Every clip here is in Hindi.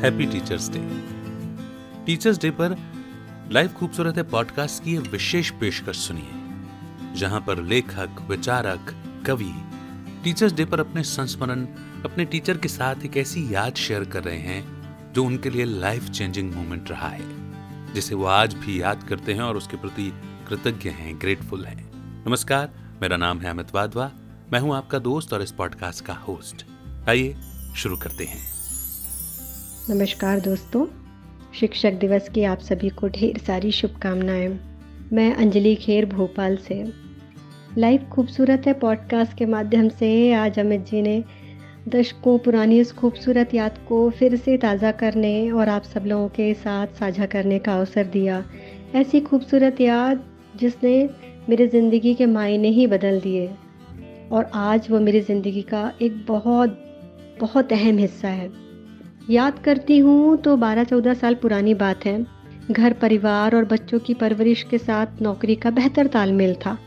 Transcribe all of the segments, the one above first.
Happy teachers day teachers day पर लाइव खूबसूरत है पॉडकास्ट की विशेष पेशकश सुनिए, जहाँ पर लेखक, विचारक, कवि टीचर्स डे पर अपने संस्मरण, अपने टीचर के साथ एक ऐसी याद शेयर कर रहे हैं, जो उनके लिए लाइफ चेंजिंग मोमेंट रहा है, जिसे वो आज भी याद करते हैं और उसके प्रति कृतज्ञ हैं ग्रेटफुल हैं। नमस्कार, मेरा नाम है अमित वाधवा, मैं हूँ आपका दोस्त और इस पॉडकास्ट का होस्ट आइए, शुरू करते हैं। नमस्कार दोस्तों। शिक्षक दिवस की आप सभी को ढेर सारी शुभकामनाएँ। मैं अंजलि खेर भोपाल से। लाइव खूबसूरत है पॉडकास्ट के माध्यम से। आज अमित जी ने दशकों पुरानी उस खूबसूरत याद को फिर से ताज़ा करने और आप सब लोगों के साथ साझा करने का अवसर दिया। ऐसी खूबसूरत याद जिसने मेरे ज़िंदगी के मायने ही बदल दिए। और आज वो मेरी ज़िंदगी का एक बहुत बहुत अहम हिस्सा है। याद करती हूँ तो 12-14 साल पुरानी बात है। घर, परिवार और बच्चों की परवरिश के साथ नौकरी का बेहतर तालमेल था।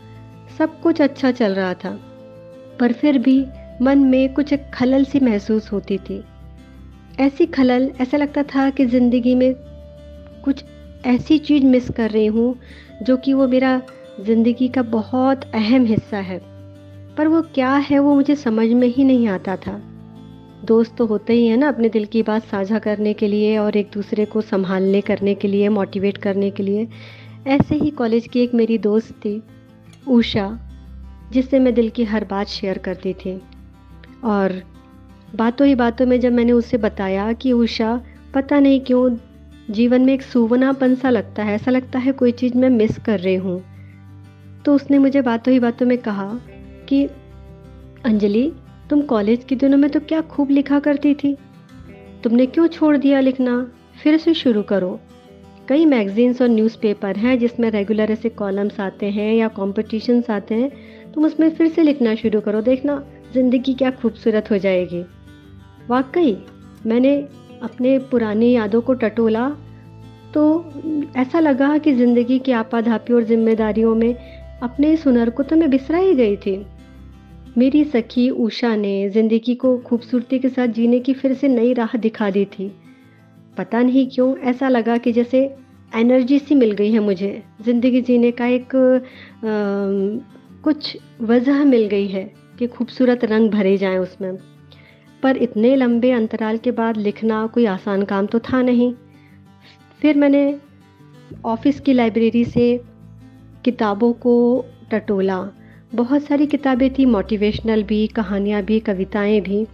सब कुछ अच्छा चल रहा था। पर फिर भी मन में कुछ एक खलल सी महसूस होती थी। ऐसी खलल, ऐसा लगता था कि ज़िंदगी में कुछ ऐसी चीज़ मिस कर रही हूँ, जो कि वो मेरा ज़िंदगी का बहुत अहम हिस्सा है। पर वो क्या है वो मुझे समझ में ही नहीं आता था। दोस्त तो होते ही हैं ना अपने दिल की बात साझा करने के लिए और एक दूसरे को संभालने करने के लिए मोटिवेट करने के लिए। ऐसे ही कॉलेज की एक मेरी दोस्त थी, उषा, जिससे मैं दिल की हर बात शेयर करती थी। और बातों ही बातों में जब मैंने उसे बताया कि उषा, पता नहीं क्यों, जीवन में एक सुवनापन सा लगता है, ऐसा लगता है कोई चीज़ मैं मिस कर रही हूँ। तो उसने मुझे बातों ही बातों में कहा कि, अंजलि तुम कॉलेज के दिनों में तो क्या खूब लिखा करती थी? तुमने क्यों छोड़ दिया लिखना? फिर से शुरू करो। कई मैगजीन्स और न्यूज़पेपर हैं जिसमें रेगुलर ऐसे कॉलम्स आते हैं या कॉम्पिटिशन्स आते हैं। तुम उसमें फिर से लिखना शुरू करो। देखना, ज़िंदगी क्या खूबसूरत हो जाएगी। वाकई, मैंने अपने पुरानी यादों को टटोला। तो ऐसा लगा कि ज़िंदगी की आपाधापी और जिम्मेदारियों में अपने इस हुनर को तो मैं बिसरा ही गई थी। मेरी सखी उषा ने ज़िंदगी को खूबसूरती के साथ जीने की फिर से नई राह दिखा दी थी। पता नहीं क्यों ऐसा लगा कि जैसे एनर्जी सी मिल गई है मुझे। ज़िंदगी जीने का एक आ, कुछ वजह मिल गई है कि खूबसूरत रंग भरे जाएँ उसमें। पर इतने लंबे अंतराल के बाद लिखना कोई आसान काम तो था नहीं। फिर मैंने ऑफ़िस की लाइब्रेरी से किताबों को टटोला बहुत सारी किताबें थी मोटिवेशनल भी कहानियाँ भी कविताएँ भी।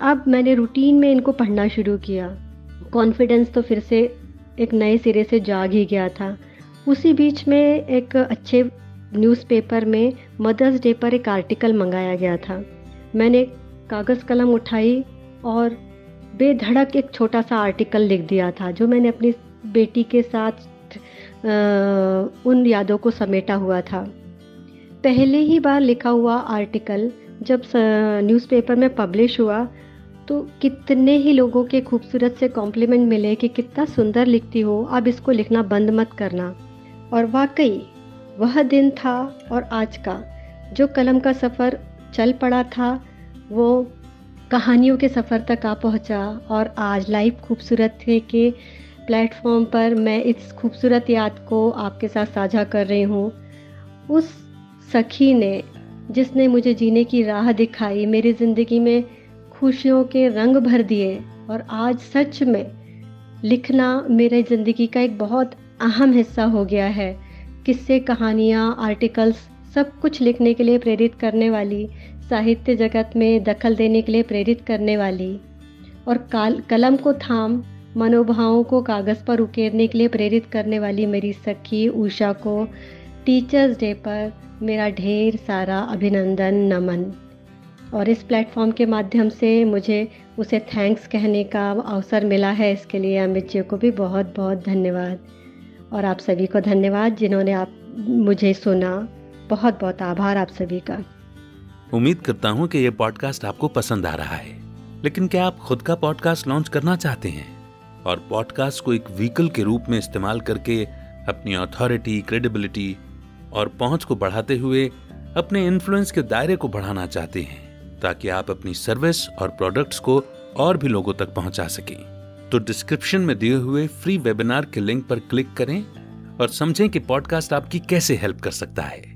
अब मैंने रूटीन में इनको पढ़ना शुरू किया। कॉन्फिडेंस तो फिर से एक नए सिरे से जाग ही गया था। उसी बीच में एक अच्छे न्यूज़पेपर में मदर्स डे पर एक आर्टिकल मंगाया गया था। मैंने कागज़ कलम उठाई और बेधड़क एक छोटा सा आर्टिकल लिख दिया था जो मैंने अपनी बेटी के साथ आ, उन यादों को समेटा हुआ था। पहले ही बार लिखा हुआ आर्टिकल जब न्यूज़पेपर में पब्लिश हुआ तो कितने ही लोगों के खूबसूरत से कॉम्प्लीमेंट मिले कि कितना सुंदर लिखती हो, अब इसको लिखना बंद मत करना। और वाकई, वह दिन था और आज का। जो कलम का सफ़र चल पड़ा था, वो कहानियों के सफ़र तक आ पहुँचा। और आज लाइव खूबसूरत थे के प्लेटफॉर्म पर मैं इस खूबसूरत याद को आपके साथ साझा कर रही हूँ। उस सखी ने, जिसने मुझे जीने की राह दिखाई, मेरी ज़िंदगी में खुशियों के रंग भर दिए और आज सच में लिखना मेरे ज़िंदगी का एक बहुत अहम हिस्सा हो गया है। किस्से, कहानियाँ, आर्टिकल्स सब कुछ लिखने के लिए प्रेरित करने वाली, साहित्य जगत में दखल देने के लिए प्रेरित करने वाली और काल, कलम को थाम, मनोभावों को कागज़ पर उकेरने के लिए प्रेरित करने वाली मेरी सखी उषा को टीचर्स डे पर मेरा ढेर सारा अभिनंदन, नमन। और इस प्लेटफॉर्म के माध्यम से मुझे उसे थैंक्स कहने का अवसर मिला है। इसके लिए अमित जी को भी बहुत बहुत धन्यवाद। और आप सभी को धन्यवाद जिन्होंने आप, मुझे सुना। बहुत बहुत आभार आप सभी का। उम्मीद करता हूँ कि ये पॉडकास्ट आपको पसंद आ रहा है। लेकिन क्या आप खुद का पॉडकास्ट लॉन्च करना चाहते हैं? और पॉडकास्ट को एक व्हीकल के रूप में इस्तेमाल करके अपनी अथॉरिटी क्रेडिबिलिटी और पहुँच को बढ़ाते हुए अपने इन्फ्लुएंस के दायरे को बढ़ाना चाहते हैं, ताकि आप अपनी सर्विस और प्रोडक्ट्स को और भी लोगों तक पहुँचा सकें। तो डिस्क्रिप्शन में दिए हुए फ्री वेबिनार के लिंक पर क्लिक करें और समझें कि पॉडकास्ट आपकी कैसे हेल्प कर सकता है।